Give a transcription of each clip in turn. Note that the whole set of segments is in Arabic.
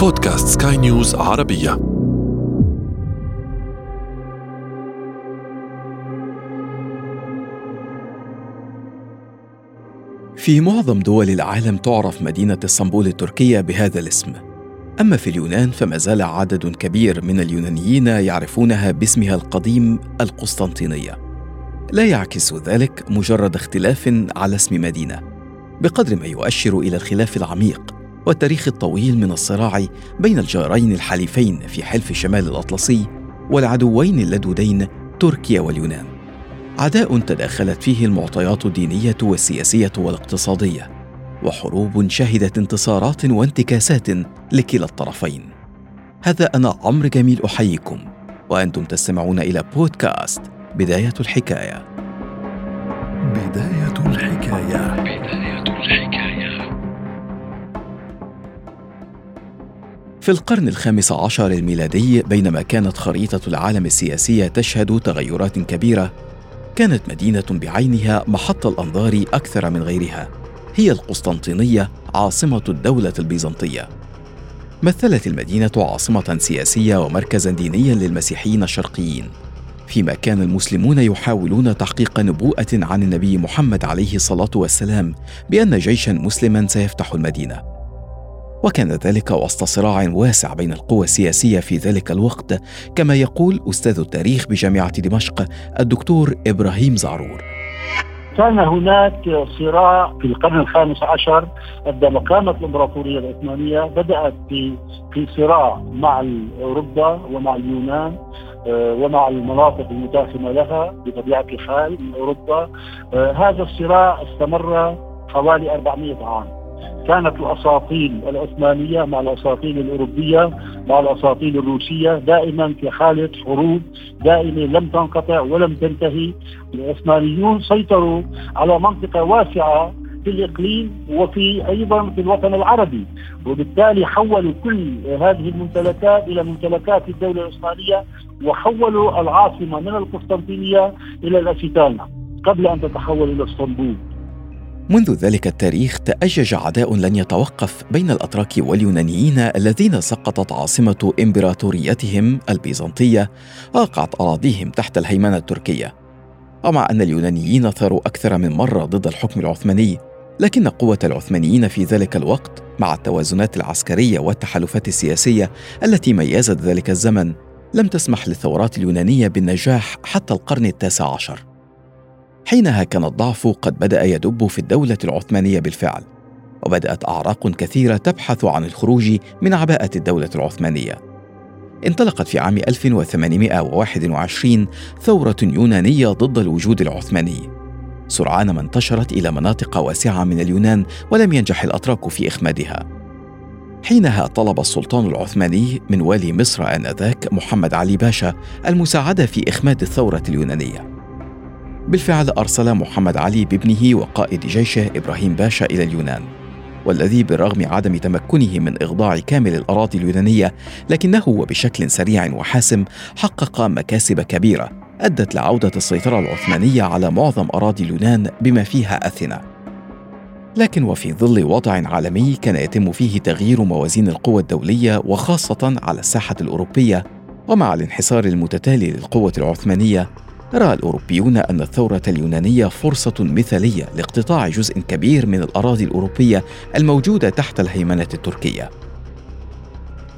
بودكاست سكاي نيوز عربية. في معظم دول العالم تعرف مدينة إسطنبول التركية بهذا الاسم. أما في اليونان فما زال عدد كبير من اليونانيين يعرفونها باسمها القديم القسطنطينية. لا يعكس ذلك مجرد اختلاف على اسم مدينة بقدر ما يؤشر إلى الخلاف العميق. والتاريخ الطويل من الصراع بين الجارين الحليفين في حلف شمال الأطلسي والعدوين اللدودين تركيا واليونان. عداء تداخلت فيه المعطيات الدينية والسياسية والاقتصادية وحروب شهدت انتصارات وانتكاسات لكلا الطرفين. هذا أنا عمرو جميل أحييكم وأنتم تستمعون إلى بودكاست بداية الحكاية. بداية الحكاية. بداية الحكاية. في القرن الخامس عشر الميلادي بينما كانت خريطة العالم السياسية تشهد تغيرات كبيرة كانت مدينة بعينها محط الأنظار أكثر من غيرها هي القسطنطينية عاصمة الدولة البيزنطية. مثلت المدينة عاصمة سياسية ومركزا دينيا للمسيحيين الشرقيين فيما كان المسلمون يحاولون تحقيق نبوءة عن النبي محمد عليه الصلاة والسلام بأن جيشا مسلما سيفتح المدينة. وكان ذلك وسط صراع واسع بين القوى السياسية في ذلك الوقت كما يقول أستاذ التاريخ بجامعة دمشق الدكتور إبراهيم زعرور كان هناك صراع في القرن الخامس عشر. عندما كانت الإمبراطورية العثمانية بدأت في في صراع مع أوروبا ومع اليونان آه، ومع المناطق المتاخمة لها بطبيعة الحال من أوروبا. آه، هذا الصراع استمر حوالي 400 عام. كانت الأساطيل العثمانية مع الأساطيل الأوروبية مع الأساطيل الروسية دائما في حالة حروب دائمة لم تنقطع ولم تنتهي. العثمانيون سيطروا على منطقة واسعة في الإقليم وفي أيضا في الوطن العربي وبالتالي حولوا كل هذه الممتلكات إلى ممتلكات الدولة العثمانية وحولوا العاصمة من القسطنطينية إلى الاسيتانا قبل أن تتحول إلى اسطنبول. منذ ذلك التاريخ تأجج عداء لن يتوقف بين الأتراك واليونانيين الذين سقطت عاصمة إمبراطوريتهم البيزنطية وقعت أراضيهم تحت الهيمنة التركية. ومع أن اليونانيين ثاروا أكثر من مرة ضد الحكم العثماني لكن قوة العثمانيين في ذلك الوقت مع التوازنات العسكرية والتحالفات السياسية التي ميزت ذلك الزمن لم تسمح للثورات اليونانية بالنجاح حتى القرن التاسع عشر. حينها كان الضعف قد بدأ يدب في الدولة العثمانية بالفعل وبدأت أعراق كثيرة تبحث عن الخروج من عباءة الدولة العثمانية. انطلقت في عام 1821 ثورة يونانية ضد الوجود العثماني. سرعان ما انتشرت إلى مناطق واسعة من اليونان ولم ينجح الأتراك في إخمادها. حينها طلب السلطان العثماني من والي مصر آنذاك محمد علي باشا المساعدة في إخماد الثورة اليونانية. بالفعل أرسل محمد علي بابنه وقائد جيشه إبراهيم باشا إلى اليونان والذي بالرغم عدم تمكنه من إخضاع كامل الأراضي اليونانية لكنه وبشكل سريع وحاسم حقق مكاسب كبيرة أدت لعودة السيطرة العثمانية على معظم أراضي اليونان بما فيها أثينا. لكن وفي ظل وضع عالمي كان يتم فيه تغيير موازين القوى الدولية وخاصة على الساحة الأوروبية ومع الانحسار المتتالي للقوة العثمانية رأى الأوروبيون أن الثورة اليونانية فرصة مثالية لاقتطاع جزء كبير من الأراضي الأوروبية الموجودة تحت الهيمنة التركية.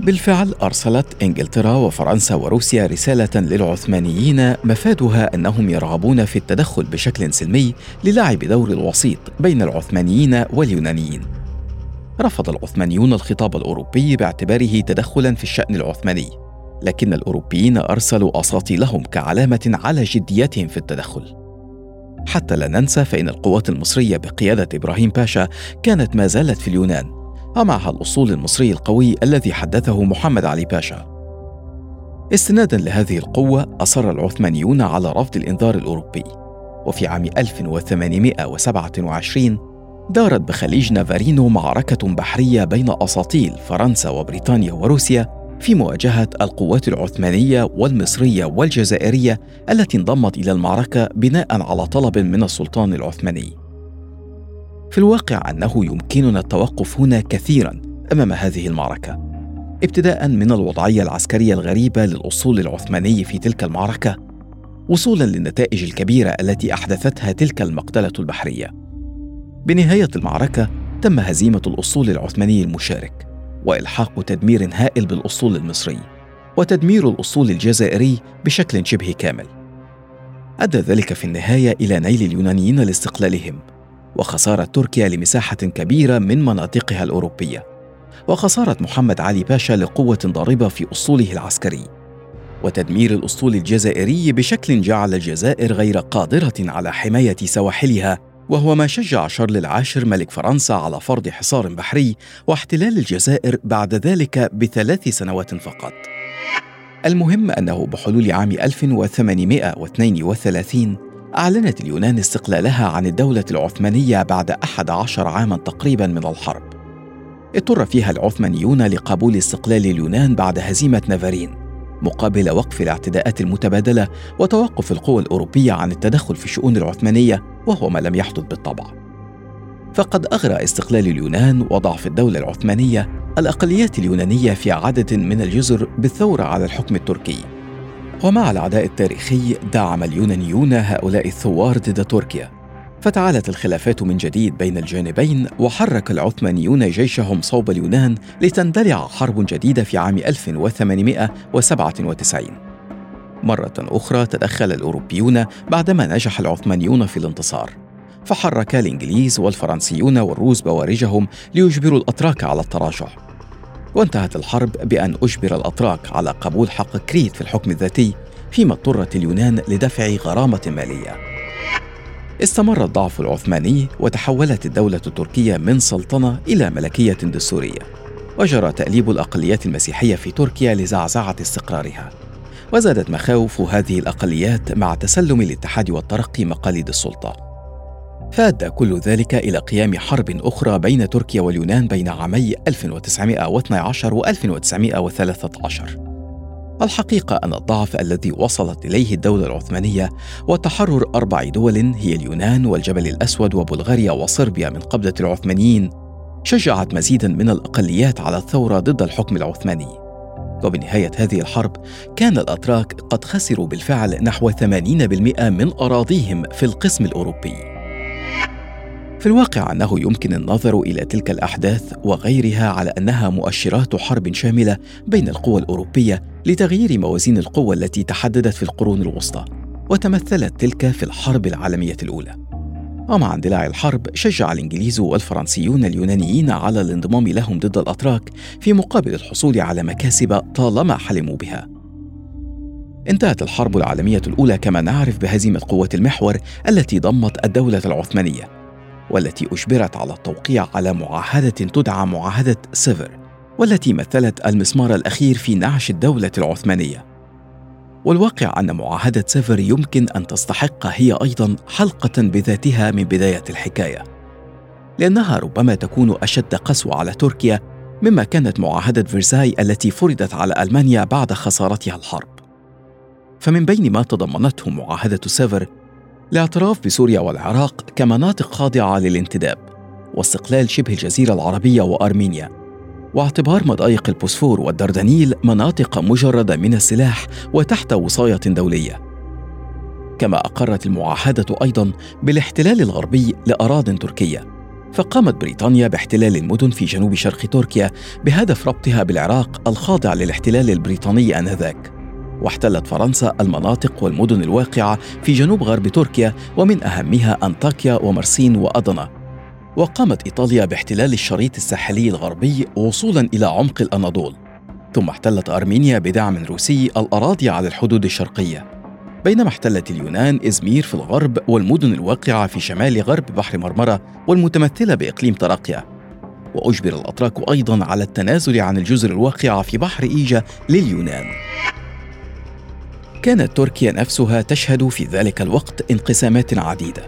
بالفعل أرسلت إنجلترا وفرنسا وروسيا رسالة للعثمانيين مفادها أنهم يرغبون في التدخل بشكل سلمي للعب دور الوسيط بين العثمانيين واليونانيين. رفض العثمانيون الخطاب الأوروبي باعتباره تدخلا في الشأن العثماني لكن الأوروبيين أرسلوا أساطيلهم كعلامة على جديتهم في التدخل. حتى لا ننسى فإن القوات المصرية بقيادة إبراهيم باشا كانت ما زالت في اليونان ومعها الأصول المصري القوي الذي حدثه محمد علي باشا. استنادا لهذه القوة أصر العثمانيون على رفض الإنذار الأوروبي. وفي عام 1827 دارت بخليج نافارينو معركة بحرية طين أساطيل فرنسا وبريطانيا وروسيا في مواجهة القوات العثمانية والمصرية والجزائرية التي انضمت إلى المعركة بناء على طلب من السلطان العثماني. في الواقع أنه يمكننا التوقف هنا كثيرا أمام هذه المعركة. ابتداء من الوضعية العسكرية الغريبة للأسطول العثماني في تلك المعركة وصولا للنتائج الكبيرة التي أحدثتها تلك المقتلة البحرية بنهاية المعركة تم هزيمة الأسطول العثماني المشارك وإلحاق تدمير هائل بالأسطول المصري وتدمير الأسطول الجزائري بشكل شبه كامل. أدى ذلك في النهاية إلى نيل اليونانيين لاستقلالهم وخسارة تركيا لمساحة كبيرة من مناطقها الأوروبية وخسارة محمد علي باشا لقوة ضاربة في أسطوله العسكري. وتدمير الأسطول الجزائري بشكل جعل الجزائر غير قادرة على حماية سواحلها وهو ما شجع شارل العاشر ملك فرنسا على فرض حصار بحري واحتلال الجزائر بعد ذلك بثلاث سنوات فقط. المهم أنه بحلول عام 1832 أعلنت اليونان استقلالها عن الدولة العثمانية بعد أحد عشر عاما تقريبا من الحرب اضطر فيها العثمانيون لقبول استقلال اليونان بعد هزيمة نافارين مقابل وقف الاعتداءات المتبادلة وتوقف القوى الأوروبية عن التدخل في الشؤون العثمانية وهو ما لم يحدث بالطبع. فقد أغرى استقلال اليونان وضعف الدولة العثمانية الأقليات اليونانية في عدد من الجزر بالثورة على الحكم التركي. ومع العداء التاريخي دعم اليونانيون هؤلاء الثوار ضد تركيا. فتعالت الخلافات من جديد بين الجانبين وحرك العثمانيون جيشهم صوب اليونان لتندلع حرب جديدة في عام 1897 مرة أخرى تدخل الأوروبيون بعدما نجح العثمانيون في الانتصار. فحرك الإنجليز والفرنسيون والروس بوارجهم ليجبروا الأتراك على التراجع. وانتهت الحرب بأن أجبر الأتراك على قبول حق كريت في الحكم الذاتي فيما اضطرت اليونان لدفع غرامة مالية. استمر الضعف العثماني وتحولت الدولة التركية من سلطنة إلى ملكية دستورية وجرى تأليب الأقليات المسيحية في تركيا لزعزعة استقرارها. وزادت مخاوف هذه الأقليات مع تسلم الاتحاد والترقي مقاليد السلطة. فأدى كل ذلك إلى قيام حرب أخرى بين تركيا واليونان بين عامي 1912 و 1913 الحقيقة أن الضعف الذي وصلت إليه الدولة العثمانية وتحرر أربع دول هي اليونان والجبل الأسود وبلغاريا وصربيا من قبضة العثمانيين شجعت مزيدا من الأقليات على الثورة ضد الحكم العثماني. وبنهاية هذه الحرب كان الأتراك قد خسروا بالفعل نحو 80% من أراضيهم في القسم الأوروبي. في الواقع أنه يمكن النظر إلى تلك الأحداث وغيرها على أنها مؤشرات حرب شاملة بين القوى الأوروبية لتغيير موازين القوى التي تحددت في القرون الوسطى وتمثلت تلك في الحرب العالمية الأولى. ومع اندلاع الحرب شجع الإنجليز والفرنسيون اليونانيين على الانضمام لهم ضد الأتراك في مقابل الحصول على مكاسب طالما حلموا بها. انتهت الحرب العالمية الأولى كما نعرف بهزيمة قوات المحور التي ضمت الدولة العثمانية. والتي أجبرت على التوقيع على معاهدة تدعى معاهدة سيفر والتي مثلت المسمار الأخير في نعش الدولة العثمانية. والواقع أن معاهدة سيفر يمكن أن تستحق هي أيضا حلقة بذاتها من بداية الحكاية. لأنها ربما تكون أشد قسوة على تركيا مما كانت معاهدة فرساي التي فرضت على ألمانيا بعد خسارتها الحرب. فمن بين ما تضمنته معاهدة سيفر الاعتراف بسوريا والعراق كمناطق خاضعة للانتداب واستقلال شبه الجزيرة العربية وأرمينيا. واعتبار مضايق البوسفور والدردنيل مناطق مجردة من السلاح وتحت وصاية دولية. كما أقرت المعاهدة أيضا بالاحتلال الغربي لأراضٍ تركية فقامت بريطانيا باحتلال المدن في جنوب شرق تركيا بهدف ربطها بالعراق الخاضع للاحتلال البريطاني آنذاك. واحتلت فرنسا المناطق والمدن الواقعة في جنوب غرب تركيا ومن أهمها أنطاكيا ومرسين وأدنا وقامت إيطاليا باحتلال الشريط الساحلي الغربي وصولا إلى عمق الأناضول. ثم احتلت أرمينيا بدعم روسي الأراضي على الحدود الشرقية. بينما احتلت اليونان إزمير في الغرب والمدن الواقعة في شمال غرب بحر مرمرة والمتمثلة بإقليم تراقيا. وأجبر الأتراك أيضا على التنازل عن الجزر الواقعة في بحر إيجا لليونان. كانت تركيا نفسها تشهد في ذلك الوقت انقسامات عديدة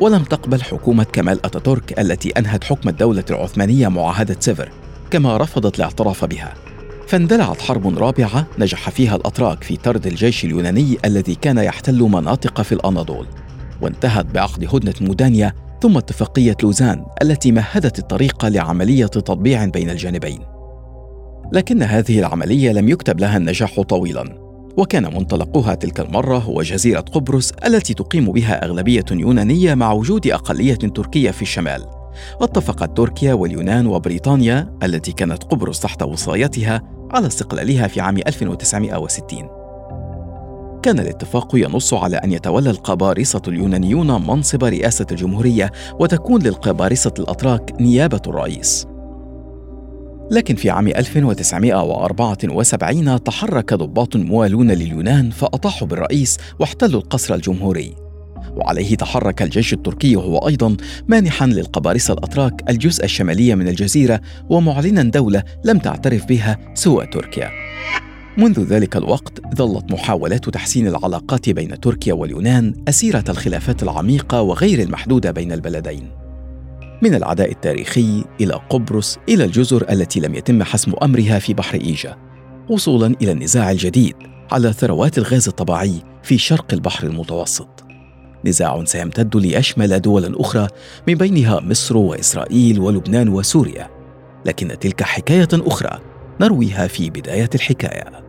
ولم تقبل حكومة كمال أتاتورك التي أنهت حكم الدولة العثمانية معاهدة سيفر كما رفضت الاعتراف بها. فاندلعت حرب رابعة نجح فيها الأتراك في طرد الجيش اليوناني الذي كان يحتل مناطق في الأناضول. وانتهت بعقد هدنة مودانيا ثم اتفاقية لوزان التي مهدت الطريق لعملية تطبيع بين الجانبين. لكن هذه العملية لم يكتب لها النجاح طويلا. وكان منطلقها تلك المرة هو جزيرة قبرص التي تقيم بها أغلبية يونانية مع وجود أقلية تركية في الشمال. اتفقت تركيا واليونان وبريطانيا التي كانت قبرص تحت وصايتها على استقلالها في عام 1960 كان الاتفاق ينص على أن يتولى القبارصة اليونانيون منصب رئاسة الجمهورية وتكون للقبارصة الأتراك نيابة الرئيس. لكن في عام 1974 تحرك ضباط موالون لليونان فأطاحوا بالرئيس واحتلوا القصر الجمهوري. وعليه تحرك الجيش التركي وهو أيضا مانحا للقبارصة الأتراك الجزء الشمالي من الجزيرة ومعلنا دولة لم تعترف بها سوى تركيا. منذ ذلك الوقت ظلت محاولات تحسين العلاقات بين تركيا واليونان أسيرة الخلافات العميقة وغير المحدودة بين البلدين. من العداء التاريخي إلى قبرص إلى الجزر التي لم يتم حسم أمرها في بحر إيجا وصولا إلى النزاع الجديد على ثروات الغاز الطبيعي في شرق البحر المتوسط. نزاع سيمتد ليشمل دولا أخرى من بينها مصر وإسرائيل ولبنان وسوريا لكن تلك حكاية أخرى نرويها في بداية الحكاية.